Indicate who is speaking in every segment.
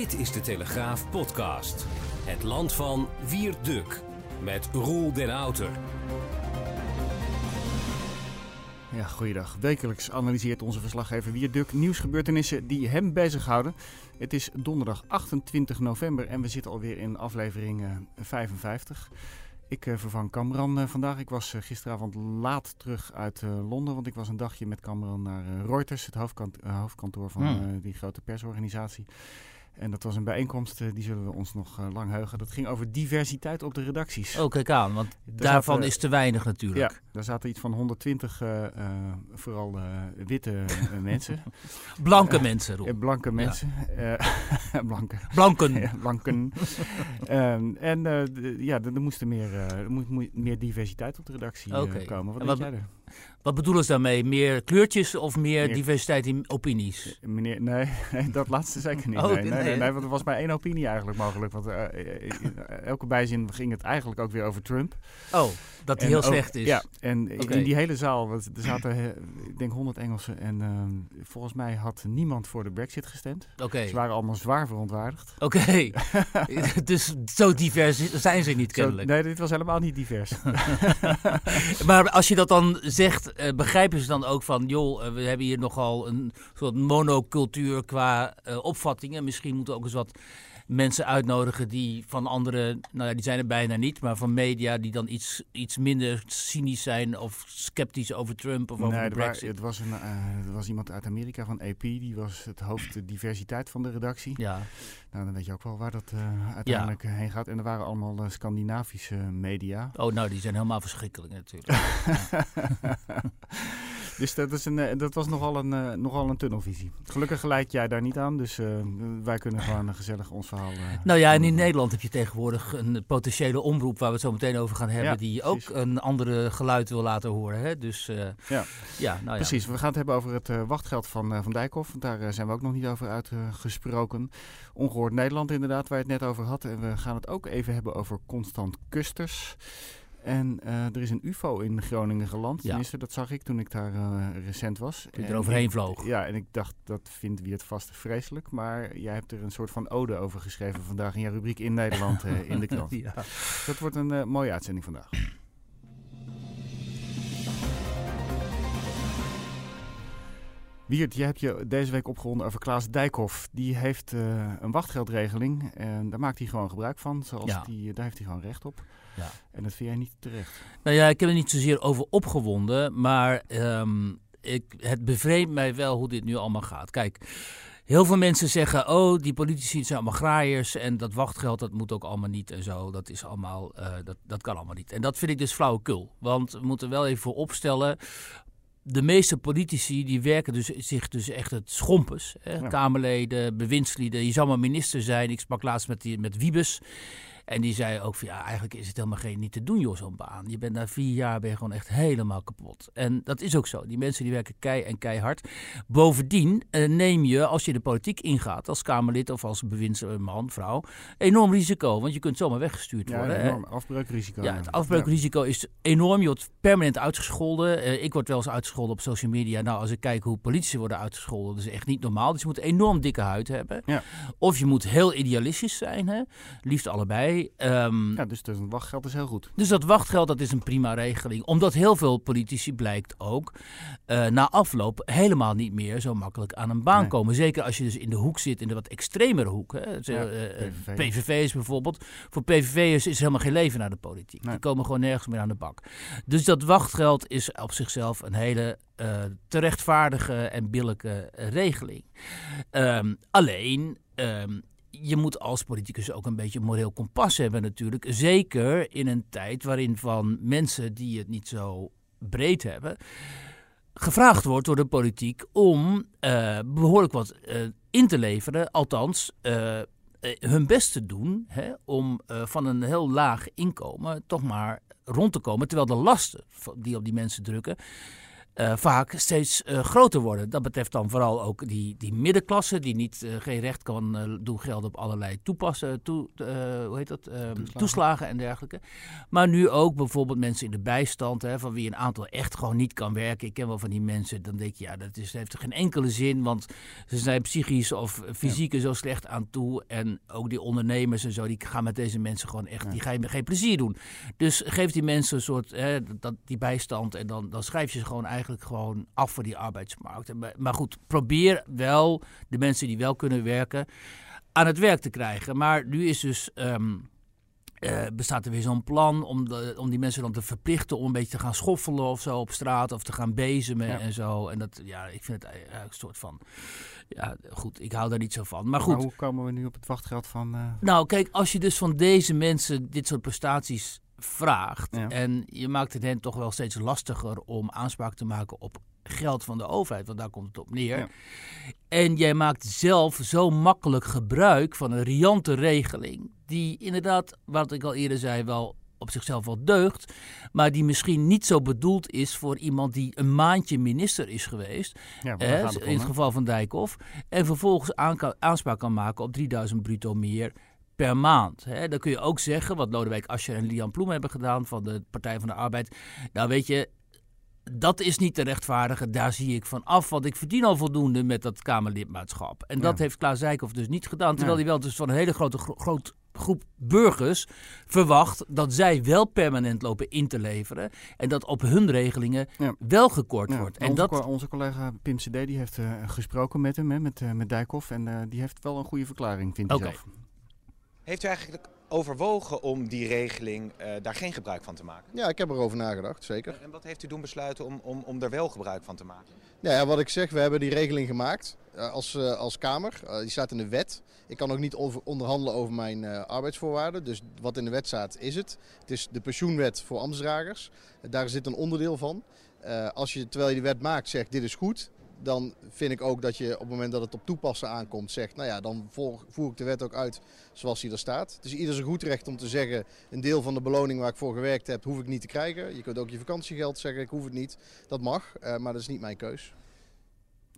Speaker 1: Dit is de Telegraaf podcast. Het land van Wierduk met Roel den Outer.
Speaker 2: Ja, goeiedag. Wekelijks analyseert onze verslaggever Wierduk nieuwsgebeurtenissen die hem bezighouden. Het is donderdag 28 november en we zitten alweer in aflevering eh, 55. Ik eh, vervang Cameron eh, vandaag. Ik was eh, gisteravond laat terug uit eh, Londen, want ik was een dagje met Cameron naar eh, Reuters, het hoofdkant- eh, hoofdkantoor van
Speaker 3: Hmm.
Speaker 2: eh, die grote persorganisatie. En dat was een bijeenkomst, eh, die zullen we ons nog eh, lang heugen. Dat ging over diversiteit op de redacties.
Speaker 3: Oh, kijk aan, want daarvan
Speaker 2: zaten-
Speaker 3: is te weinig natuurlijk.
Speaker 2: Ja, daar zaten iets van 120 eh, vooral witte mensen.
Speaker 3: Blanke mensen, Roel.
Speaker 2: Blanke mensen. Blanke.
Speaker 3: Blanken.
Speaker 2: Blanken. Ehm, en ja, er er moest er meer, er moet, moet meer diversiteit op de redactie
Speaker 3: Oké.
Speaker 2: komen. Wat
Speaker 3: En wat-
Speaker 2: jij er?
Speaker 3: Wat bedoelen ze daarmee? Meer kleurtjes of meer,
Speaker 2: Meer-
Speaker 3: diversiteit in opinies?
Speaker 2: Meneer, nee, dat laatste zeker niet.
Speaker 3: Oh,
Speaker 2: nee, nee, want er was maar één opinie eigenlijk mogelijk. Want eh, eh, eh, elke bijzin ging het eigenlijk ook weer over Trump.
Speaker 3: Oh, dat die
Speaker 2: En
Speaker 3: heel
Speaker 2: ook-
Speaker 3: slecht is.
Speaker 2: Ja, en in die hele zaal, want er zaten, eh, ik denk 100 Engelsen. En ehm, volgens mij had niemand voor de Brexit gestemd.
Speaker 3: Oké.
Speaker 2: Ze waren allemaal zwaar verontwaardigd.
Speaker 3: Oké. dus zo divers zijn ze niet
Speaker 2: Zo-
Speaker 3: kennelijk.
Speaker 2: nee, dit was helemaal niet divers.
Speaker 3: Maar als je dat dan zegt, eh, begrijpen ze dan ook van... joh, eh, we hebben hier nogal een soort monocultuur qua opvattingen. Misschien moeten we ook eens wat mensen uitnodigen die van andere... nou ja, die zijn er bijna niet, maar van media... die dan iets, iets minder cynisch zijn of sceptisch over Trump of over
Speaker 2: nee, er, wa-
Speaker 3: brexit.
Speaker 2: het was een, eh, er was iemand uit Amerika van AP, die was het hoofd de diversiteit van de redactie.
Speaker 3: Ja,
Speaker 2: Nou, dan weet je ook wel waar dat eh, uiteindelijk eh, heen gaat. En er waren allemaal eh, Scandinavische media.
Speaker 3: oh nou, die zijn helemaal verschrikkelijk natuurlijk.
Speaker 2: dus dat, is een, dat was nogal een, nogal een tunnelvisie. Gelukkig geleid jij daar niet aan, dus wij kunnen gewoon gezellig ons verhaal...
Speaker 3: Nou ja, en in. Nederland heb je tegenwoordig een potentiële omroep waar we het zo meteen over gaan hebben,
Speaker 2: Ja,
Speaker 3: die ook een andere geluid wil laten horen. Hè? Dus
Speaker 2: Ja.
Speaker 3: ja, nou ja.
Speaker 2: Precies, we gaan het hebben over het wachtgeld van, van Dijkhoff. Daar zijn we ook nog niet over uitgesproken. Ongehoord Nederland inderdaad, waar je het net over had. En we gaan het ook even hebben over Constant Kusters. En eh, er is een ufo in Groningen geland.
Speaker 3: Ja.
Speaker 2: Tenminste, dat zag ik toen ik daar eh, recent was.
Speaker 3: Toen je er overheen vloog.
Speaker 2: Ja, en ik dacht, dat vindt wie het vast vreselijk. Maar jij hebt er een soort van ode over geschreven vandaag in je rubriek in Nederland eh, in de krant.
Speaker 3: Ja.
Speaker 2: Dat wordt een mooie uitzending vandaag. Wiert, jij hebt je deze week opgewonden over Klaas Dijkhoff. Die heeft eh, een wachtgeldregeling en daar maakt hij gewoon gebruik van. Zoals
Speaker 3: Ja.
Speaker 2: die, daar heeft hij gewoon recht op.
Speaker 3: Ja.
Speaker 2: En dat vind jij niet terecht.
Speaker 3: Nou ja, ik heb er niet zozeer over opgewonden, maar ehm, ik, het bevreemdt mij wel hoe dit nu allemaal gaat. Kijk, heel veel mensen zeggen, oh, die politici zijn allemaal graaiers en dat wachtgeld, dat moet ook allemaal niet en zo. Dat is allemaal, eh, dat, dat kan allemaal niet. En dat vind ik dus flauwekul, want we moeten wel even voor opstellen... De meeste politici die werken dus, zich dus echt het schompens. Hè?
Speaker 2: Ja.
Speaker 3: Kamerleden, bewindslieden. Je zou maar minister zijn. Ik sprak laatst met, die, met Wiebes. En die zei ook van ja, eigenlijk is het helemaal geen niet te doen joh, zo'n baan. Je bent na vier jaar ben je gewoon echt helemaal kapot. En dat is ook zo. Die mensen die werken kei en keihard. Bovendien eh, neem je, als je de politiek ingaat, als Kamerlid of als bewindsman, vrouw, enorm risico. Want je kunt zomaar weggestuurd
Speaker 2: Ja,
Speaker 3: worden. hè.
Speaker 2: enorm afbreukrisico.
Speaker 3: Ja, het afbreukrisico is enorm. Je wordt permanent uitgescholden. Eh, ik word wel eens uitgescholden op social media. Nou, als ik kijk hoe politici worden uitgescholden, dat is echt niet normaal. Dus je moet enorm dikke huid hebben.
Speaker 2: Ja.
Speaker 3: Of je moet heel idealistisch zijn, hè? liefst allebei. Ehm,
Speaker 2: Ja, dus, een wachtgeld is heel goed.
Speaker 3: dus dat wachtgeld, dat is een prima regeling. Omdat heel veel politici, blijkt ook, eh, na afloop helemaal niet meer zo makkelijk aan een baan
Speaker 2: Nee.
Speaker 3: komen. Zeker als je dus in de hoek zit, in de wat extremere hoek. Hè.
Speaker 2: Ja,
Speaker 3: eh, eh,
Speaker 2: PVV.
Speaker 3: PVV'ers bijvoorbeeld. Voor PVV'ers is helemaal geen leven naar de politiek.
Speaker 2: Nee.
Speaker 3: Die komen gewoon nergens meer aan de bak. Dus dat wachtgeld is op zichzelf een hele eh, te rechtvaardige en billijke eh, regeling. Ehm, alleen, ehm, je moet als politicus ook een beetje moreel kompas hebben natuurlijk. Zeker in een tijd waarin van mensen die het niet zo breed hebben, gevraagd wordt door de politiek om uh, behoorlijk wat uh, in te leveren. Althans, uh, hun best te doen hè, om van een heel laag inkomen toch maar rond te komen. Terwijl de lasten die op die mensen drukken uh, vaak steeds uh, groter worden. Dat betreft dan vooral ook die, die middenklasse die niet, uh, geen recht kan doen gelden op allerlei toepassen, toe, hoe heet dat? Toeslagen. toeslagen. en dergelijke. Maar nu ook bijvoorbeeld mensen in de bijstand, hè, van wie een aantal echt gewoon niet kan werken. Ik ken wel van die mensen, dan denk je, ja, dat is, heeft geen enkele zin, want ze zijn psychisch of fysiek er zo slecht aan toe. En ook die ondernemers en zo, die gaan met deze mensen gewoon echt, ja. die gaan je geen plezier doen. Dus geef die mensen een soort, hè, dat, die bijstand en dan, dan schrijf je ze gewoon eigenlijk gewoon af voor die arbeidsmarkt. Maar goed, probeer wel de mensen die wel kunnen werken aan het werk te krijgen. Maar nu is dus. Um, uh, bestaat er weer zo'n plan om, de, om die mensen dan te verplichten om een beetje te gaan schoffelen of zo op straat of te gaan bezemen en zo. En dat, ja, ik vind het eigenlijk een soort van, ja, goed, ik hou daar niet zo van. Maar goed. Maar
Speaker 2: hoe komen we nu op het wachtgeld van... Uh...
Speaker 3: Nou, kijk, als je dus van deze mensen dit soort prestaties vraagt. En je maakt het hen toch wel steeds lastiger om aanspraak te maken op geld van de overheid, want daar komt het op neer. En jij maakt zelf zo makkelijk gebruik van een riante regeling, die inderdaad, wat ik al eerder zei, wel op zichzelf wel deugt, maar die misschien niet zo bedoeld is voor iemand die een maandje minister is geweest, ja, in het geval van Dijkhoff, en vervolgens aanspraak kan maken op 3000 bruto meer per maand. Hè. Dan kun je ook zeggen, wat Lodewijk Asscher en Lian Ploem hebben gedaan van de Partij van de Arbeid. Nou weet je, dat is niet te rechtvaardigen. Daar zie ik van af, want ik verdien al voldoende met dat Kamerlidmaatschap. En dat heeft Klaas Zijkhoff dus niet gedaan. Terwijl hij wel dus van een hele grote groot groep burgers verwacht dat zij wel permanent lopen in te leveren. En dat op hun regelingen wel gekort wordt. En
Speaker 2: onze,
Speaker 3: dat...
Speaker 2: onze collega Pim CD die heeft uh, gesproken met hem, hè, met, uh, met Dijkhoff. En uh, die heeft wel een goede verklaring, vind ik okay. zelf.
Speaker 4: Heeft u eigenlijk overwogen om die regeling uh, daar geen gebruik van te maken?
Speaker 5: Ja, ik heb erover nagedacht, zeker.
Speaker 4: En wat heeft u doen besluiten om, om, om er wel gebruik van te maken?
Speaker 5: Ja, ja wat ik zeg, we hebben die regeling gemaakt uh, als, uh, als Kamer. die staat in de wet. Ik kan ook niet over, onderhandelen over mijn arbeidsvoorwaarden. Dus wat in de wet staat, is het. Het is de pensioenwet voor ambtsdragers. daar zit een onderdeel van. als je, terwijl je die wet maakt, zegt dit is goed, dan vind ik ook dat je op het moment dat het op toepassen aankomt zegt, nou ja, dan voer ik de wet ook uit zoals die er staat. Het is ieder goed recht om te zeggen, een deel van de beloning waar ik voor gewerkt heb, hoef ik niet te krijgen. Je kunt ook je vakantiegeld zeggen, ik hoef het niet. Dat mag, uh, maar dat is niet mijn keus.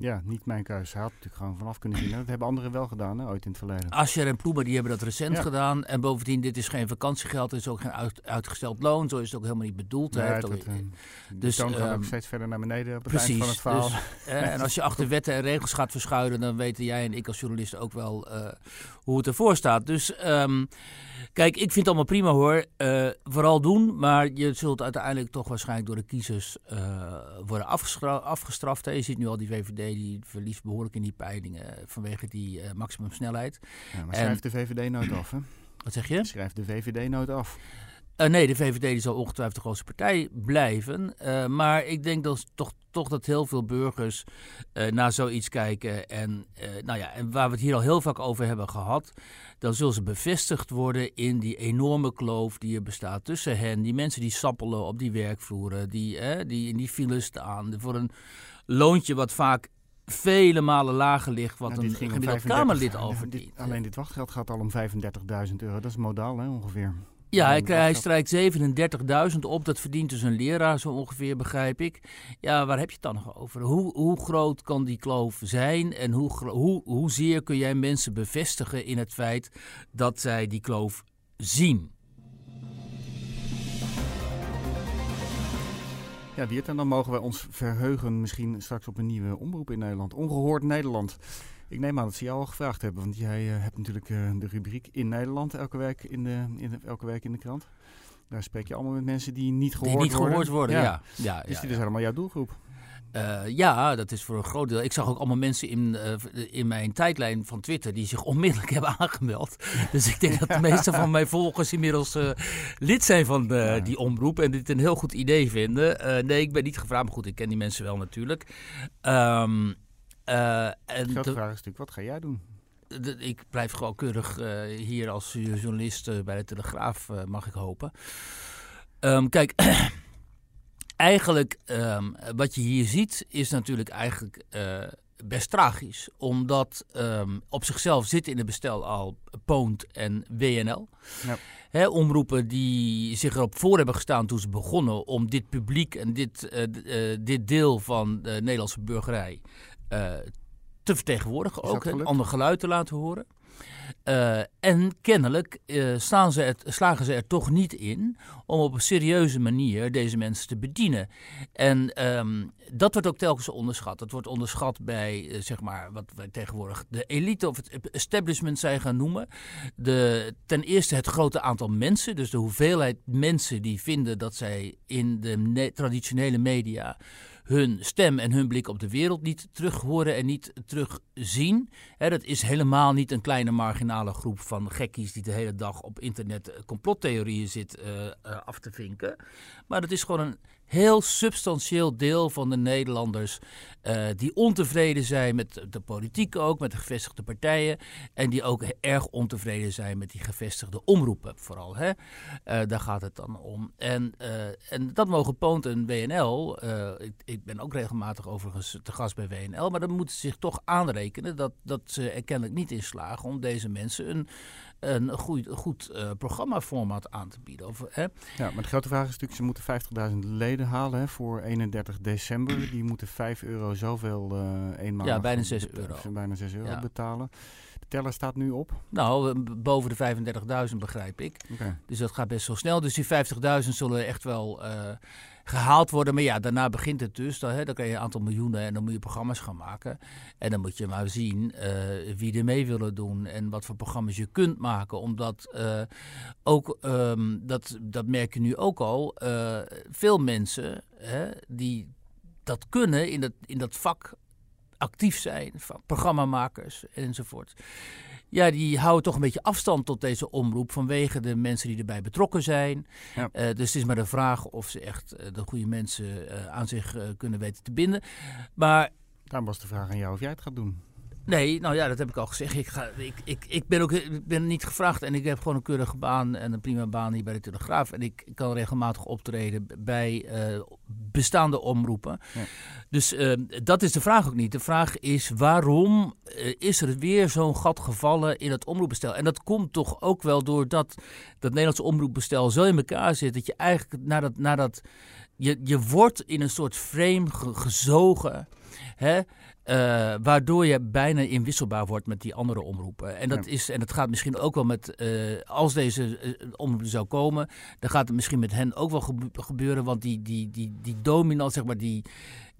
Speaker 2: Ja, niet mijn keuze. Hij had natuurlijk gewoon vanaf kunnen zien. Dat hebben anderen wel gedaan, hè, ooit in het verleden.
Speaker 3: Ascher en Ploemen die hebben dat recent gedaan. En bovendien, dit is geen vakantiegeld. Het is ook geen uitgesteld loon. Zo is het ook helemaal niet bedoeld.
Speaker 2: Nee, dat, ook, uh, dus dan gaat um, ook steeds verder naar beneden op het precies, eind van het verhaal.
Speaker 3: Dus, en als je achter wetten en regels gaat verschuilen... dan weten jij en ik als journalist ook wel uh, hoe het ervoor staat. Dus... Um, Kijk, ik vind het allemaal prima hoor. Uh, vooral doen, maar je zult uiteindelijk toch waarschijnlijk door de kiezers worden afgestraft. Je ziet nu al die VVD die verliest behoorlijk in die peilingen vanwege die uh, maximumsnelheid.
Speaker 2: Ja, maar schrijft de VVD nooit af, hè?
Speaker 3: Wat zeg je?
Speaker 2: Schrijft de VVD nooit af.
Speaker 3: Uh, nee, de VVD die zal ongetwijfeld de grootste partij blijven. Uh, maar ik denk dat toch, toch dat heel veel burgers uh, naar zoiets kijken. En, nou ja, en waar we het hier al heel vaak over hebben gehad. Dan zullen ze bevestigd worden in die enorme kloof die er bestaat tussen hen. Die mensen die sappelen op die werkvloeren. Die, die in die files staan. Voor een loontje wat vaak vele malen lager ligt wat nou, een gemiddeld Kamerlid al verdient.
Speaker 2: alleen dit wachtgeld gaat al om 35.000 euro. Dat is modaal hè, ongeveer.
Speaker 3: Ja, hij, hij strijkt 37.000 op. Dat verdient dus een leraar zo ongeveer, begrijp ik. Ja, waar heb je het dan nog over? Hoe, hoe groot kan die kloof zijn? En hoe, hoe, hoezeer kun jij mensen bevestigen in het feit dat zij die kloof zien?
Speaker 2: Ja, en dan mogen wij ons verheugen misschien straks op een nieuwe omroep in Nederland. Ongehoord Nederland. Ik neem aan dat ze jou al gevraagd hebben, want jij uh, hebt natuurlijk uh, de rubriek in Nederland elke week in, de, in elke week in de krant. Daar spreek je allemaal met mensen die niet gehoord
Speaker 3: worden. Die niet
Speaker 2: gehoord
Speaker 3: worden, ja. ja. ja
Speaker 2: dus
Speaker 3: ja,
Speaker 2: dit is helemaal jouw doelgroep.
Speaker 3: Uh, ja, dat is voor een groot deel. Ik zag ook allemaal mensen in, in mijn tijdlijn van Twitter die zich onmiddellijk hebben aangemeld. Dus ik denk dat de meeste van mijn volgers inmiddels lid zijn van de, die omroep en dit een heel goed idee vinden. nee, ik ben niet gevraagd, maar goed, ik ken die mensen wel natuurlijk. Um,
Speaker 2: en de vraag is natuurlijk, wat ga jij doen?
Speaker 3: ik blijf gewoon keurig hier als journalist bij de Telegraaf, mag ik hopen. Um, kijk, eigenlijk, um, wat je hier ziet, is natuurlijk eigenlijk uh, best tragisch. Omdat um, op zichzelf zitten in het bestel al Poont en WNL. Ja. He, omroepen die zich erop voor hebben gestaan toen ze begonnen om dit publiek en dit, uh, uh, dit deel van de Nederlandse burgerij te vertegenwoordigen. Ook een ander geluid te laten horen. Uh, en kennelijk uh, staan ze slagen ze er toch niet in om op een serieuze manier deze mensen te bedienen. En um, dat wordt ook telkens onderschat. Dat wordt onderschat bij, uh, zeg maar, wat wij tegenwoordig de elite of het establishment zijn gaan noemen. De, ten eerste het grote aantal mensen, dus de hoeveelheid mensen die vinden dat zij in de traditionele media hun stem en hun blik op de wereld niet terug horen en niet terugzien. He, dat is helemaal niet een kleine marginale groep van gekkies die de hele dag op internet complottheorieën zit uh, uh, af te vinken. Maar dat is gewoon een heel substantieel deel van de Nederlanders uh, die ontevreden zijn met de politiek ook, met de gevestigde partijen. En die ook erg ontevreden zijn met die gevestigde omroepen vooral. Hè? Uh, daar gaat het dan om. En, uh, en dat mogen Poont en WNL. Ik, ik, ben ook regelmatig overigens te gast bij WNL. Maar dan moeten ze zich toch aanrekenen dat, dat ze er kennelijk niet in slagen om deze mensen een een goed, goed uh, programmaformat aan te bieden. Of, hè?
Speaker 2: Ja, maar de grote vraag is natuurlijk, ze moeten 50.000 leden halen hè, voor 31 december. Die moeten 5 euro zoveel uh, eenmaal.
Speaker 3: Ja, bijna 6 euro.
Speaker 2: Bijna 6 euro ja. betalen. De teller staat nu op?
Speaker 3: Nou, boven de 35.000 begrijp ik. Okay. Dus dat gaat best wel snel. Dus die 50.000 zullen echt wel... Uh, gehaald worden. Maar ja, daarna begint het dus. Dan, hè, dan krijg je een aantal miljoenen en dan moet je programma's gaan maken. En dan moet je maar zien uh, wie er mee willen doen en wat voor programma's je kunt maken. Omdat uh, ook, um, dat, dat merk je nu ook al, uh, veel mensen hè, die dat kunnen in dat, in dat vak actief zijn, programmamakers enzovoort ja, die houden toch een beetje afstand tot deze omroep vanwege de mensen die erbij betrokken zijn. Ja. Uh, dus het is maar de vraag of ze echt uh, de goede mensen uh, aan zich kunnen weten te binden. Maar.
Speaker 2: Daarom was de vraag aan jou of jij het gaat doen.
Speaker 3: Nee, nou ja, dat heb ik al gezegd. Ik, ga, ik, ik, ik ben ook ik ben niet gevraagd en ik heb gewoon een keurige baan en een prima baan hier bij de Telegraaf. En ik kan regelmatig optreden bij uh, bestaande omroepen. Ja. Dus uh, dat is de vraag ook niet. De vraag is waarom uh, is er weer zo'n gat gevallen in het omroepbestel? En dat komt toch ook wel doordat dat Nederlandse omroepbestel zo in elkaar zit dat je eigenlijk nadat, nadat je, je wordt in een soort frame ge gezogen. Hè? Uh, waardoor je bijna inwisselbaar wordt met die andere omroepen. En dat, ja. is, en dat gaat misschien ook wel met, uh, als deze uh, omroep zou komen, dan gaat het misschien met hen ook wel gebeuren. Want die, die, die, die dominant, zeg maar, die,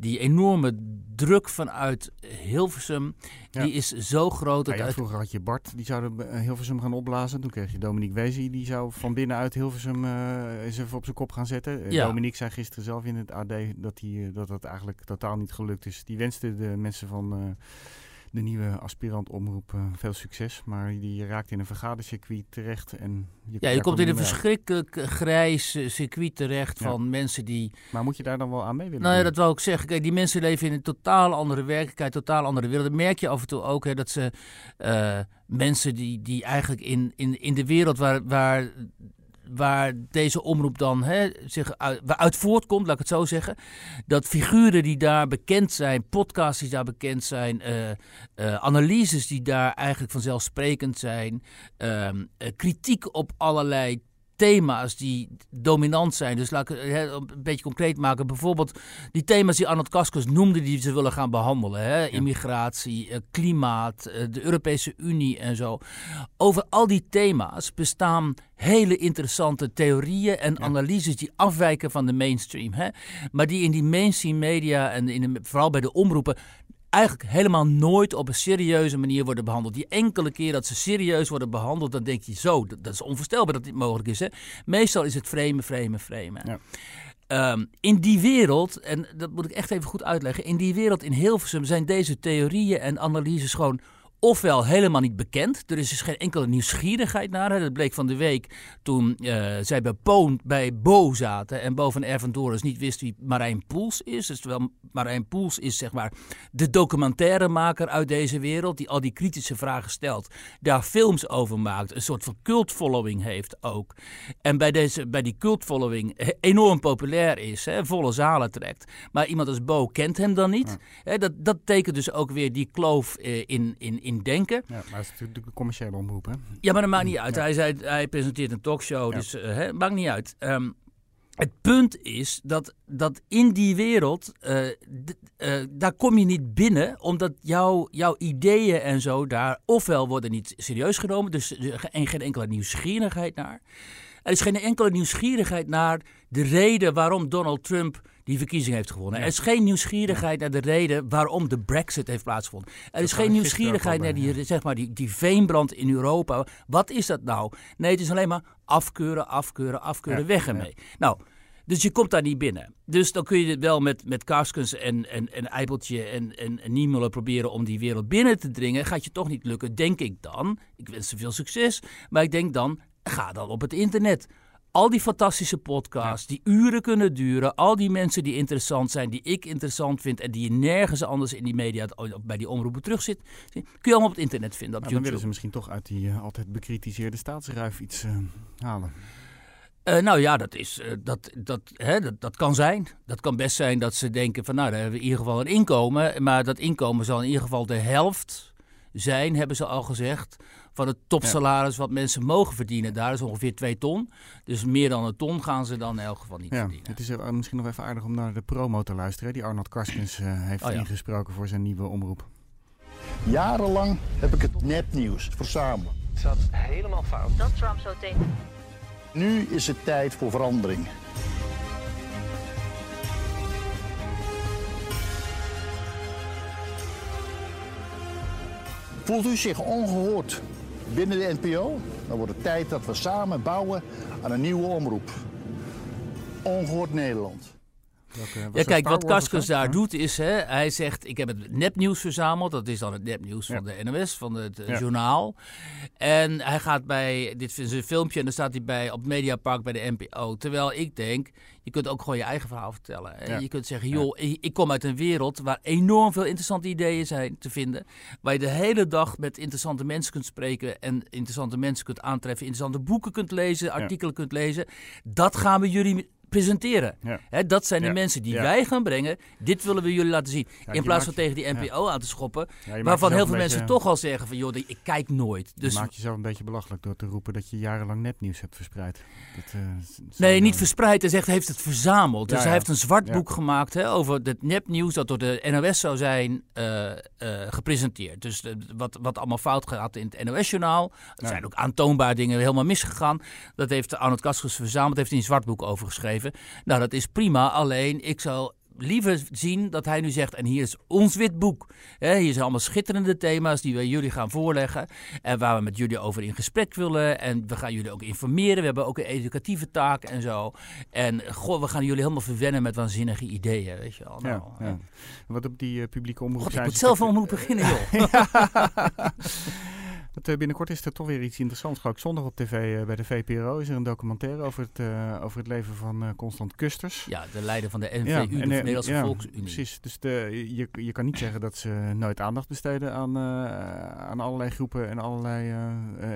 Speaker 3: die enorme druk vanuit Hilversum, ja. die is zo groot.
Speaker 2: Dat ja. Vroeger had je Bart, die zou Hilversum gaan opblazen. Toen kreeg je Dominique Wezi, die zou van binnenuit Hilversum uh, eens even op zijn kop gaan zetten. Ja. Dominique zei gisteren zelf in het AD dat, die, dat dat eigenlijk totaal niet gelukt is. Die wenste de mensen van... Uh, de nieuwe aspirant omroep uh, veel succes. Maar die raakt in een vergadercircuit terecht. En
Speaker 3: je ja, je komt in een verschrikkelijk grijs circuit terecht ja. van mensen die...
Speaker 2: Maar moet je daar dan wel aan mee willen
Speaker 3: Nou ja, dat wil ik zeggen. Kijk, die mensen leven in een totaal andere werkelijkheid, totaal andere wereld. Dat merk je af en toe ook, hè, dat ze uh, mensen die, die eigenlijk in, in, in de wereld waar, waar waar deze omroep dan hè, zich uit, voortkomt, laat ik het zo zeggen. Dat figuren die daar bekend zijn, podcasts die daar bekend zijn, uh, uh, analyses die daar eigenlijk vanzelfsprekend zijn, uh, kritiek op allerlei thema's die dominant zijn. Dus laat ik het een beetje concreet maken. Bijvoorbeeld die thema's die Arnold Kaskos noemde die ze willen gaan behandelen. Hè? Immigratie, eh, klimaat, eh, de Europese Unie en zo. Over al die thema's bestaan hele interessante theorieën en ja. analyses die afwijken van de mainstream. Hè? Maar die in die mainstream media en in de, vooral bij de omroepen eigenlijk helemaal nooit op een serieuze manier worden behandeld. Die enkele keer dat ze serieus worden behandeld, dan denk je zo, dat, dat is onvoorstelbaar dat dit mogelijk is. Hè? Meestal is het vreemde, vreemde, vreemde. Ja. Um, in die wereld, en dat moet ik echt even goed uitleggen, in die wereld in Hilversum zijn deze theorieën en analyses gewoon ofwel helemaal niet bekend. Er is dus geen enkele nieuwsgierigheid naar. Dat bleek van de week toen uh, zij bij, Poon, bij Bo zaten en Bo van Ervendoris niet wist wie Marijn Poels is. Dus terwijl Marijn Poels is zeg maar de documentairemaker uit deze wereld die al die kritische vragen stelt, daar films over maakt, een soort van cultfollowing heeft ook. En bij, deze, bij die cultfollowing enorm populair is, hè, volle zalen trekt. Maar iemand als Bo kent hem dan niet. Hè, dat, dat tekent dus ook weer die kloof uh, in, in, in denken.
Speaker 2: Ja, maar dat is natuurlijk de commerciële omroep, hè?
Speaker 3: Ja, maar dat maakt niet uit. Hij, zei, hij presenteert een talkshow, dus uh, hè, maakt niet uit. Um, het punt is dat, dat in die wereld, uh, uh, daar kom je niet binnen, omdat jouw, jouw ideeën en zo daar ofwel worden niet serieus genomen, dus er geen, geen enkele nieuwsgierigheid naar. Er is geen enkele nieuwsgierigheid naar de reden waarom Donald Trump die verkiezing heeft gewonnen. Ja. Er is geen nieuwsgierigheid naar de reden waarom de brexit heeft plaatsgevonden. Er is geen nieuwsgierigheid naar die, zeg maar, die, die veenbrand in Europa. Wat is dat nou? Nee, het is alleen maar afkeuren, afkeuren, afkeuren, weg ermee. Nou, dus je komt daar niet binnen. Dus dan kun je wel met, met Karskens en, en, en Eibeltje en, en, en proberen om die wereld binnen te dringen. Gaat je toch niet lukken, denk ik dan. Ik wens ze veel succes. Maar ik denk dan, ga dan op het internet. Al die fantastische podcasts die uren kunnen duren. Al die mensen die interessant zijn, die ik interessant vind. En die je nergens anders in die media bij die omroepen terug zit. Kun je allemaal op het internet vinden. Op
Speaker 2: maar dan willen ze misschien toch uit die uh, altijd bekritiseerde staatsruif iets uh, halen.
Speaker 3: Uh, nou ja, dat, is, uh, dat, dat, hè, dat, dat kan zijn. Dat kan best zijn dat ze denken van nou, daar hebben we in ieder geval een inkomen. Maar dat inkomen zal in ieder geval de helft zijn, hebben ze al gezegd, van het topsalaris wat mensen mogen verdienen. Daar is ongeveer 2 ton. Dus meer dan een ton gaan ze dan in elk geval niet
Speaker 2: ja,
Speaker 3: verdienen.
Speaker 2: Het is er misschien nog even aardig om naar de promo te luisteren. Die Arnold Karskens uh, heeft oh, ja. ingesproken voor zijn nieuwe omroep.
Speaker 6: Jarenlang heb ik het nepnieuws verzameld.
Speaker 7: Het zat helemaal fout.
Speaker 8: Dat Trump zo tegen.
Speaker 6: Nu is het tijd voor verandering. Voelt u zich ongehoord binnen de NPO? Dan wordt het tijd dat we samen bouwen aan een nieuwe omroep. Ongehoord Nederland.
Speaker 3: Welke, ja, kijk, wat Kaskens daar doet is, hè, hij zegt, ik heb het nepnieuws verzameld. Dat is dan het nepnieuws ja. van de NOS, van het ja. journaal. En hij gaat bij, dit is een filmpje en dan staat hij bij, op Mediapark bij de NPO. Terwijl ik denk, je kunt ook gewoon je eigen verhaal vertellen. Ja. Je kunt zeggen, joh, ik kom uit een wereld waar enorm veel interessante ideeën zijn te vinden. Waar je de hele dag met interessante mensen kunt spreken en interessante mensen kunt aantreffen. Interessante boeken kunt lezen, artikelen kunt lezen. Dat gaan we jullie presenteren. Ja. He, dat zijn de ja. mensen die ja. wij gaan brengen. Dit willen we jullie laten zien. In plaats van tegen die NPO aan te schoppen. waarvan heel veel mensen beetje... toch al zeggen van joh, ik kijk nooit. Dus
Speaker 2: je maakt jezelf een beetje belachelijk door te roepen dat je jarenlang nepnieuws hebt verspreid. Dat, uh,
Speaker 3: nee, niet verspreid. Hij zegt, heeft het verzameld. Dus hij heeft een zwart boek gemaakt hè, over het nepnieuws dat door de NOS zou zijn uh, uh, gepresenteerd. Dus wat, wat allemaal fout gaat in het NOS-journaal. Er zijn ook aantoonbaar dingen helemaal misgegaan. Dat heeft Arnold Kaskens verzameld, heeft hij een zwart boek over geschreven. Nou, dat is prima. Alleen, ik zou liever zien dat hij nu zegt: en hier is ons wit boek. He, hier zijn allemaal schitterende thema's die we jullie gaan voorleggen. En waar we met jullie over in gesprek willen. En we gaan jullie ook informeren. We hebben ook een educatieve taak en zo. En goh, we gaan jullie helemaal verwennen met waanzinnige ideeën. Weet je wel. Nou,
Speaker 2: ja, ja. Wat op die uh, publieke omroep
Speaker 3: God, ik moet zelf een omroep beginnen, joh.
Speaker 2: Uh, binnenkort is er toch weer iets interessants. Ook zondag op tv uh, bij de VPRO is er een documentaire over het, uh, over het leven van Constant Kusters.
Speaker 3: Ja, de leider van de NVU, ja, en, de Nederlandse
Speaker 2: ja,
Speaker 3: Volksunie.
Speaker 2: Precies, dus de, je, je kan niet zeggen dat ze nooit aandacht besteden aan, aan allerlei groepen en allerlei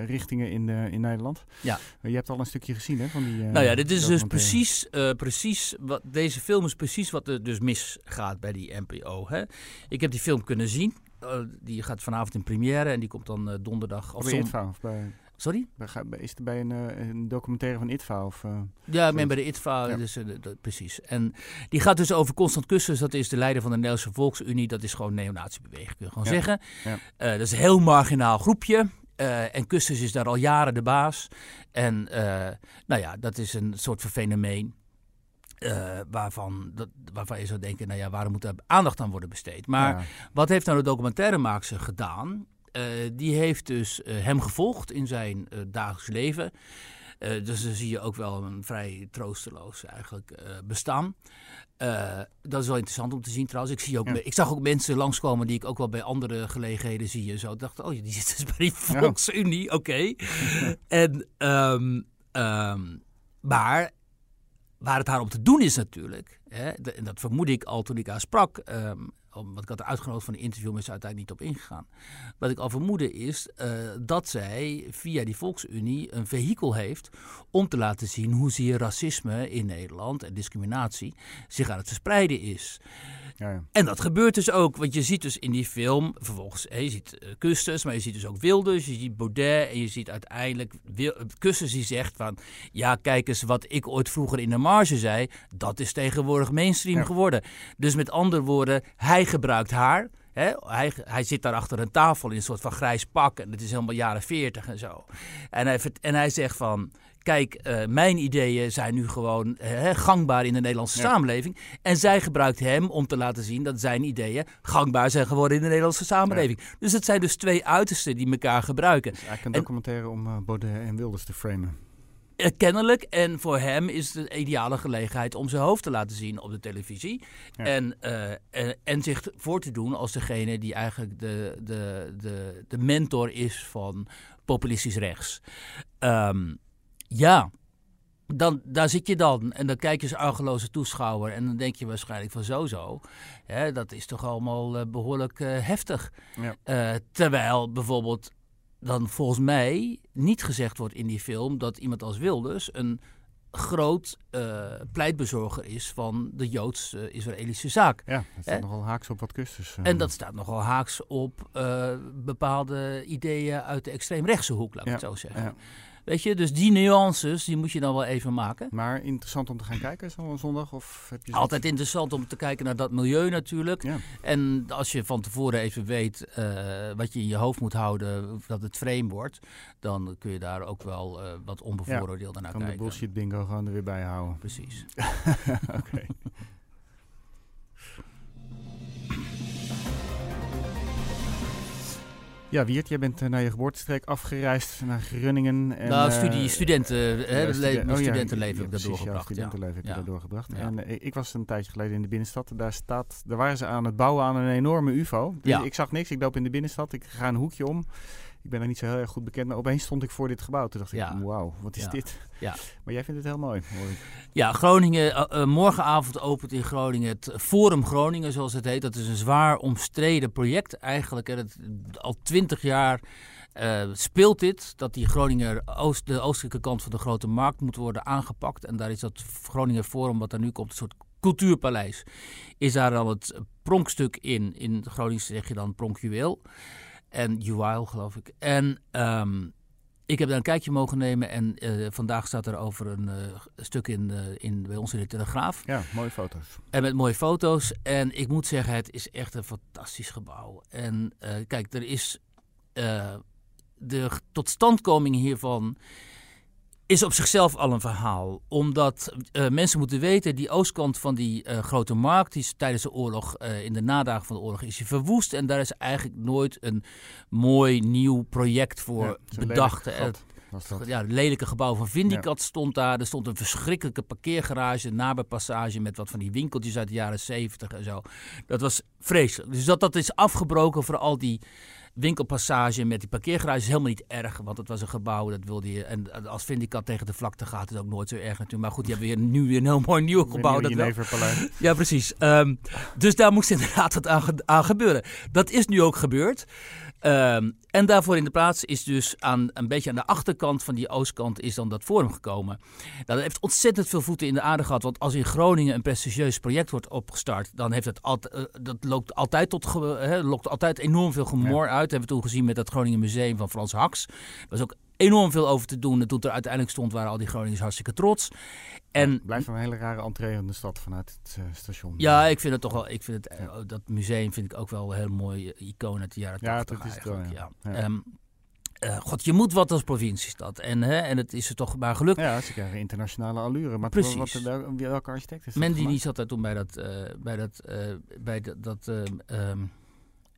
Speaker 2: richtingen in, in Nederland.
Speaker 3: Ja.
Speaker 2: je hebt al een stukje gezien hè, van die
Speaker 3: Nou ja, dit is dus precies, precies wat, deze film is precies wat er dus misgaat bij die NPO. Hè? Ik heb die film kunnen zien. Uh, die gaat vanavond in première en die komt dan uh, donderdag.
Speaker 2: Of bij ITVA? Of bij,
Speaker 3: Sorry?
Speaker 2: Is het bij een, uh, een documentaire van ITVA? Of,
Speaker 3: ja, ik ben bij de ITVA, ja. dus, precies. En die gaat dus over Constant Kussens. Dat is de leider van de Nederlandse Volksunie. Dat is gewoon een neonatiebeweging, kun je gewoon ja. zeggen. Ja. dat is een heel marginaal groepje. en Kussens is daar al jaren de baas. En nou ja, dat is een soort van fenomeen. Uh, waarvan, dat, waarvan je zou denken, nou ja, waarom moet er aandacht aan worden besteed? Maar ja. wat heeft nou de documentairemaakster gedaan? Uh, die heeft dus uh, hem gevolgd in zijn dagelijks leven. Eh, dus dan zie je ook wel een vrij troosteloos eigenlijk eh, bestaan. Eh, dat is wel interessant om te zien trouwens. Ik, zie ook,
Speaker 2: Ja.
Speaker 3: ik zag ook mensen langskomen die ik ook wel bij andere gelegenheden zie. En zo Ik dacht, oh die zitten dus bij die
Speaker 2: Ja.
Speaker 3: Volksunie, oké. en, ehm, ehm, maar waar het haar om te doen is natuurlijk, hè, de- en dat vermoed ik al toen ik haar sprak, om- want ik had uitgenodigd van een interview, maar is uiteindelijk niet op ingegaan. Wat ik al vermoedde is eh, dat zij via die Volksunie een vehikel heeft om te laten zien hoe zie racisme in Nederland en discriminatie zich aan het verspreiden is.
Speaker 2: Ja, ja.
Speaker 3: En dat gebeurt dus ook, want je ziet dus in die film, vervolgens, hè, je ziet uh, maar je ziet dus ook Wilders, je ziet Baudet en je ziet uiteindelijk Wil- Kustus die zegt van, ja kijk eens wat ik ooit vroeger in de marge zei, dat is tegenwoordig mainstream
Speaker 2: Ja.
Speaker 3: geworden. Dus met andere woorden, hij gebruikt haar, hè, hij, hij zit daar achter een tafel in een soort van grijs pak en het is helemaal jaren 40 en zo. En hij, en hij zegt van, kijk, eh, mijn ideeën zijn nu gewoon eh, gangbaar in de Nederlandse
Speaker 2: Ja.
Speaker 3: samenleving. En zij gebruikt hem om te laten zien dat zijn ideeën gangbaar zijn geworden in de Nederlandse samenleving. Dus het zijn dus twee uitersten die elkaar gebruiken.
Speaker 2: Is eigenlijk een
Speaker 3: En-
Speaker 2: documentaire om eh, Baudet en Wilders te framen.
Speaker 3: Kennelijk. En voor hem is het een ideale gelegenheid om zijn hoofd te laten zien op de televisie.
Speaker 2: Ja.
Speaker 3: En, en, en zich voor te doen als degene die eigenlijk de, de, de, de mentor is van populistisch rechts. Ehm, ja, dan, daar zit je dan. En dan kijk je als argeloze toeschouwer. En dan denk je waarschijnlijk van zo zo. Hè, dat is toch allemaal eh, behoorlijk eh, heftig.
Speaker 2: Ja.
Speaker 3: Eh, terwijl bijvoorbeeld dan volgens mij niet gezegd wordt in die film dat iemand als Wilders een groot pleitbezorger is van de Joods-Israëlische zaak.
Speaker 2: Ja, dat staat nogal haaks op wat Kustus. eh,
Speaker 3: En dat staat nogal haaks op bepaalde ideeën uit de extreemrechtse hoek, laat ik
Speaker 2: Ja,
Speaker 3: het zo zeggen.
Speaker 2: ja.
Speaker 3: Weet je, dus die nuances, die moet je dan wel even maken.
Speaker 2: Maar interessant om te gaan kijken zo'n zondag? Of heb je
Speaker 3: Altijd interessant om te kijken naar dat milieu natuurlijk.
Speaker 2: Ja.
Speaker 3: En als je van tevoren even weet eh, wat je in je hoofd moet houden, dat het frame wordt, dan kun je daar ook wel eh, wat onbevooroordeelder naar
Speaker 2: kan de
Speaker 3: kijken.
Speaker 2: bullshit bingo gewoon er weer bij houden.
Speaker 3: Precies.
Speaker 2: Oké. Ja, Wiert, jij bent eh, naar je geboortestreek afgereisd naar Groningen. En,
Speaker 3: nou,
Speaker 2: eh,
Speaker 3: studie, studenten, hè, mijn
Speaker 2: oh ja,
Speaker 3: studentenleven heb ik daar doorgebracht.
Speaker 2: Ja,
Speaker 3: Ja,
Speaker 2: studentenleven heb
Speaker 3: Ja.
Speaker 2: daar doorgebracht. En eh, ik was een tijdje geleden in de binnenstad. Daar, staat, daar waren ze aan het bouwen aan een enorme ufo. Dus. Ik zag niks, ik loop in de binnenstad, ik ga een hoekje om. Ik ben er niet zo heel erg goed bekend, maar opeens stond ik voor dit gebouw. Toen dacht ik,
Speaker 3: Ja.
Speaker 2: wauw, wat is
Speaker 3: Ja.
Speaker 2: dit?
Speaker 3: Ja.
Speaker 2: Maar jij vindt het heel mooi, hoor ik.
Speaker 3: Ja, Groningen. eh, eh, morgenavond opent in Groningen het Forum Groningen, zoals het heet. Dat is een zwaar omstreden project eigenlijk. En het, al twintig jaar eh, speelt dit. Dat die Groninger oost, de oostelijke kant van de grote markt moet worden aangepakt. En daar is dat Groninger Forum, wat er nu komt, een soort cultuurpaleis. Is daar dan het pronkstuk in. In Gronings zeg je dan pronkjuweel. En juweel, geloof ik. En ehm, ik heb daar een kijkje mogen nemen. En eh, vandaag staat er over een eh, stuk in, eh, in, bij ons in de Telegraaf.
Speaker 2: Ja, mooie foto's.
Speaker 3: En met mooie foto's. En ik moet zeggen, het is echt een fantastisch gebouw. En kijk, er is de totstandkoming hiervan is op zichzelf al een verhaal. Omdat eh, mensen moeten weten, die oostkant van die eh, grote markt, die is tijdens de oorlog, eh, in de nadagen van de oorlog, is die verwoest. En daar is eigenlijk nooit een mooi nieuw project voor
Speaker 2: Ja,
Speaker 3: bedacht.
Speaker 2: Was dat.
Speaker 3: ja, het lelijke gebouw van Vindicat stond daar. Er stond een verschrikkelijke parkeergarage, nabijpassage met wat van die winkeltjes uit de jaren 70 en zo. Dat was vreselijk. Dus dat dat is afgebroken voor al die winkelpassage met die parkeergarage is helemaal niet erg. Want het was een gebouw, dat wilde je... En als Vindicat tegen de vlakte gaat, is het ook nooit zo erg natuurlijk. Maar goed, je hebt weer, nu weer een heel mooi nieuw gebouw. Dat wel. Ja, precies. Ehm, dus daar moest inderdaad wat aan gebeuren. Dat is nu ook gebeurd. Ehm, en daarvoor in de plaats is dus aan, een beetje aan de achterkant van die oostkant is dan dat forum gekomen. Nou, dat heeft ontzettend veel voeten in de aarde gehad. Want als in Groningen een prestigieus project wordt opgestart, dan heeft het altijd, eh, dat lokt altijd, tot, hè, lokt altijd enorm veel gemor uit. Dat hebben we toen gezien met het Groningen Museum van Frans Haks. Was ook enorm veel over te doen. En toen er uiteindelijk stond, waren al die Groningers hartstikke trots. En
Speaker 2: Blijft een hele rare entree in de stad vanuit het eh, station.
Speaker 3: ja, ik vind het toch wel. Ik vind het, eh, dat museum vind ik ook wel een heel mooi eh, icoon uit de jaren
Speaker 2: Ja,
Speaker 3: 80
Speaker 2: dat is wel,
Speaker 3: eigenlijk.
Speaker 2: ja.
Speaker 3: Ehm, eh, God, je moet wat als provinciestad. En, hè, en het is er toch maar gelukt.
Speaker 2: Ja, ze krijgen internationale allure. Maar
Speaker 3: Precies.
Speaker 2: Wat, wat, welke architect is dat?
Speaker 3: Mandy zat daar toen bij dat, bij dat, bij dat, dat ehm,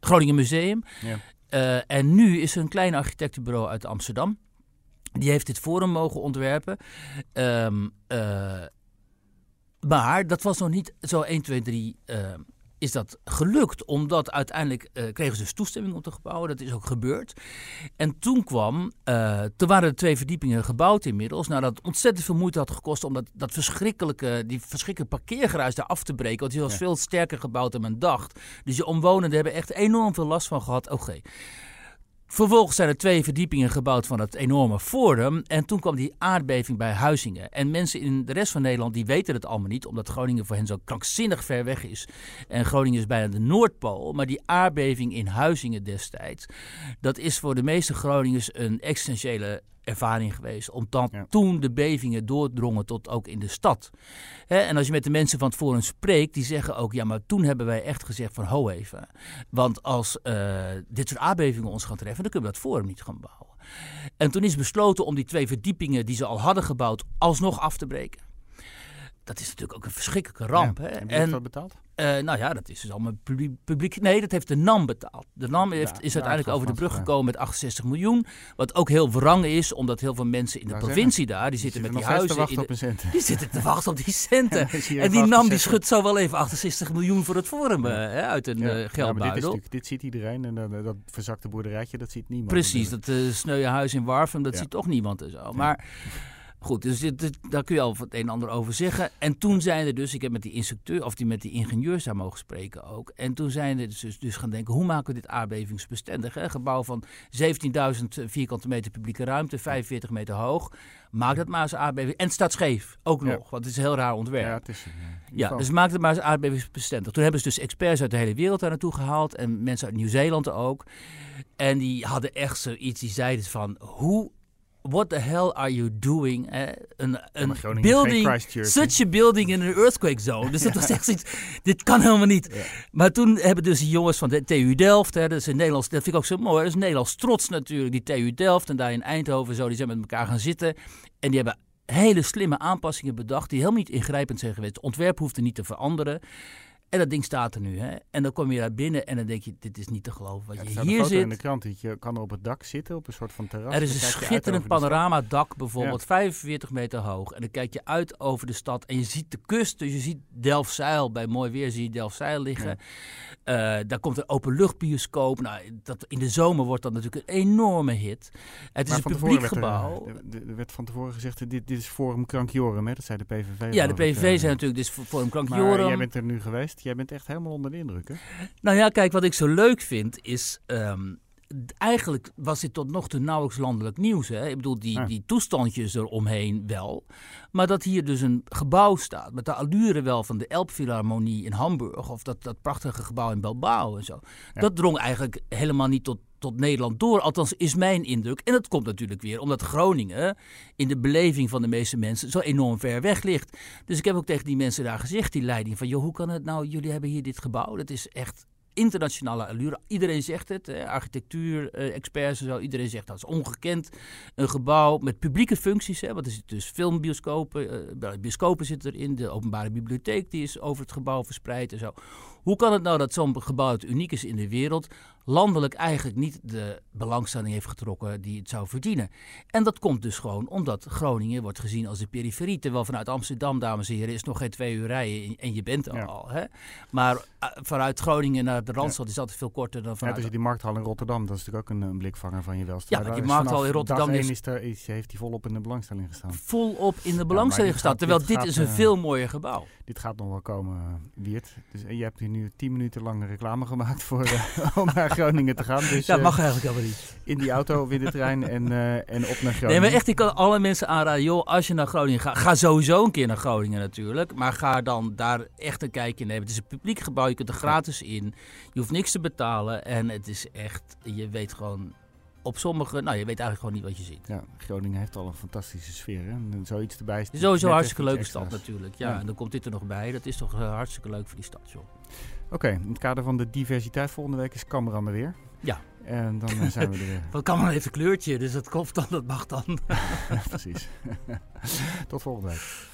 Speaker 3: Groningen Museum.
Speaker 2: Ja.
Speaker 3: En nu is er een klein architectenbureau uit Amsterdam. Die heeft dit forum mogen ontwerpen. Ehm, eh, maar dat was nog niet zo 1, 2, 3 is dat gelukt. Omdat uiteindelijk uh, kregen ze dus toestemming om te gebouwen. Dat is ook gebeurd. En toen kwam, uh, toen waren er twee verdiepingen gebouwd inmiddels. Nou, dat ontzettend veel moeite had gekost om dat, dat verschrikkelijke, die verschrikkelijke parkeergeruis daar af te breken. Want die was veel sterker gebouwd dan men dacht. Dus de omwonenden hebben echt enorm veel last van gehad. Oké. Vervolgens zijn er twee verdiepingen gebouwd van het enorme forum. En toen kwam die aardbeving bij Huizingen. En mensen in de rest van Nederland die weten het allemaal niet, omdat Groningen voor hen zo krankzinnig ver weg is. En Groningen is bijna de Noordpool. Maar die aardbeving in Huizingen destijds, dat is voor de meeste Groningers een essentiële ervaring geweest. Omdat toen de bevingen doordrongen tot ook in de stad. en als je met de mensen van het Forum spreekt, die zeggen ook... ja, maar toen hebben wij echt gezegd van ho even. Want als uh, dit soort aardbevingen ons gaan treffen... dan kunnen we dat Forum niet gaan bouwen. En toen is besloten om die twee verdiepingen die ze al hadden gebouwd... alsnog af te breken. Dat is natuurlijk ook een verschrikkelijke ramp. hè?
Speaker 2: En wie heeft dat betaald?
Speaker 3: Uh, nou ja, dat is dus allemaal publiek, Nee, dat heeft de NAM betaald. De NAM heeft, is uiteindelijk over de brug gekomen met 68 miljoen. Wat ook heel wrang is, omdat heel veel mensen in de provincie daar... die zitten met die huizen...
Speaker 2: In de,
Speaker 3: die zitten te wachten op die centen. en die NAM die schudt zo wel even 68 miljoen voor het Forum uh, uit een ja. uh, geldbuidel.
Speaker 2: Dit, dit, ziet iedereen. En dat, dat verzakte boerderijtje, dat ziet niemand.
Speaker 3: Precies, dat sneuwe huis in Warfum, dat ziet toch niemand en zo. Maar... Goed, dus dit, daar kun je al het een en ander over zeggen. En toen zijn er dus, ik heb met die instructeur of die met die ingenieurs daar mogen spreken ook. En toen zijn er dus, dus gaan denken, hoe maken we dit aardbevingsbestendig? Een gebouw van 17.000 vierkante meter publieke ruimte, 45 meter hoog. Maak dat maar eens aardbeving. En het staat scheef, ook nog, want het is een heel raar ontwerp.
Speaker 2: Ja, het is,
Speaker 3: ja, dus maak het maar eens aardbevingsbestendig. Toen hebben ze dus experts uit de hele wereld daar naartoe gehaald. En mensen uit Nieuw-Zeeland ook. En die hadden echt zoiets, die zeiden van, hoe what the hell are you doing? Eh, een, een building, such a building in an earthquake zone. Dus dat was echt iets, dit kan helemaal niet. Maar toen hebben dus die jongens van de TU Delft, hè, dat is in Nederlands, dat vind ik ook zo mooi, dat is Nederlands trots natuurlijk, die TU Delft en daar in Eindhoven zo, die zijn met elkaar gaan zitten en die hebben hele slimme aanpassingen bedacht die helemaal niet ingrijpend zijn geweest. Het ontwerp hoefde niet te veranderen. En dat ding staat er nu. Hè? En dan kom je daar binnen en dan denk je, dit is niet te geloven. Wat je hier zit.
Speaker 2: in de krant. Je kan er op het dak zitten, op een soort van terras.
Speaker 3: Er is een schitterend panoramadak bijvoorbeeld, 45 meter hoog. En dan kijk je uit over de stad en je ziet de kust. Dus je ziet Delfzijl, bij mooi weer zie je Delfzijl liggen. Uh, daar komt een openluchtbioscoop. Nou, dat, in de zomer wordt dat natuurlijk een enorme hit. Het is een publiek gebouw.
Speaker 2: Er, werd van tevoren gezegd, dit, dit is Forum Krankjorum, hè? dat zei de PVV.
Speaker 3: Ja, de PVV uh, zijn natuurlijk, dit is Forum Krankjorum. Maar
Speaker 2: jij bent er nu geweest. Jij bent echt helemaal onder de indruk, hè?
Speaker 3: Nou ja, kijk, wat ik zo leuk vind is... Um, eigenlijk was dit tot nog toe nauwelijks landelijk nieuws. Hè? Ik bedoel, die, die toestandjes eromheen wel. Maar dat hier dus een gebouw staat met de allure wel van de Elbphilharmonie in Hamburg... of dat, dat prachtige gebouw in Bilbao en zo. Dat drong eigenlijk helemaal niet tot, tot Nederland door. Althans, is mijn indruk. En dat komt natuurlijk weer omdat Groningen in de beleving van de meeste mensen zo enorm ver weg ligt. Dus ik heb ook tegen die mensen daar gezegd, die leiding, van joh, hoe kan het nou, jullie hebben hier dit gebouw, dat is echt internationale allure. Iedereen zegt het, architectuur, eh, experts en zo. Iedereen zegt dat is ongekend. Een gebouw met publieke functies. Hè, wat is het dus? Filmbioscopen, uh, bioscopen zitten erin. De openbare bibliotheek die is over het gebouw verspreid en zo. Hoe kan het nou dat zo'n gebouw het uniek is in de wereld, landelijk eigenlijk niet de belangstelling heeft getrokken die het zou verdienen? En dat komt dus gewoon omdat Groningen wordt gezien als de periferie. Terwijl vanuit Amsterdam, dames en heren, is nog geen twee uur rijden en je bent er al. Hè? Maar uh, vanuit Groningen naar de Randstad ja. is altijd veel korter dan vanuit...
Speaker 2: Ja, dus die markthal in Rotterdam, dat is natuurlijk ook een, een blikvanger van je welstand.
Speaker 3: Ja, die markthal in Rotterdam
Speaker 2: is, is, er, is, heeft die volop in de belangstelling gestaan.
Speaker 3: Volop in de belangstelling gestaan, terwijl dit, is een uh, veel mooier gebouw.
Speaker 2: Dit gaat nog wel komen, Wiert. Dus je hebt nu tien minuten lang reclame gemaakt voor, uh, om naar Groningen te gaan. Dus,
Speaker 3: ja, dat mag eigenlijk helemaal niet.
Speaker 2: In die auto, weer de trein en, uh, en op naar Groningen.
Speaker 3: Nee, maar echt, ik kan alle mensen aanraden, joh, als je naar Groningen gaat, ga sowieso een keer naar Groningen natuurlijk. Maar ga dan daar echt een kijkje nemen. Het is een publiek gebouw, je kunt er gratis in. Je hoeft niks te betalen en het is echt, je weet gewoon op sommige, nou je weet eigenlijk gewoon niet wat je ziet.
Speaker 2: Ja, Groningen heeft al een fantastische sfeer. Hè? En zoiets erbij is.
Speaker 3: Sowieso een hartstikke leuke stad natuurlijk. Ja, en dan komt dit er nog bij. Dat is toch uh, hartstikke leuk voor die stad, joh.
Speaker 2: Oké, in het kader van de diversiteit volgende week is Cameron er weer.
Speaker 3: Ja.
Speaker 2: En dan uh, zijn we er weer.
Speaker 3: Want Cameron heeft een kleurtje, dus dat komt dan, dat mag dan.
Speaker 2: Precies. Tot volgende week.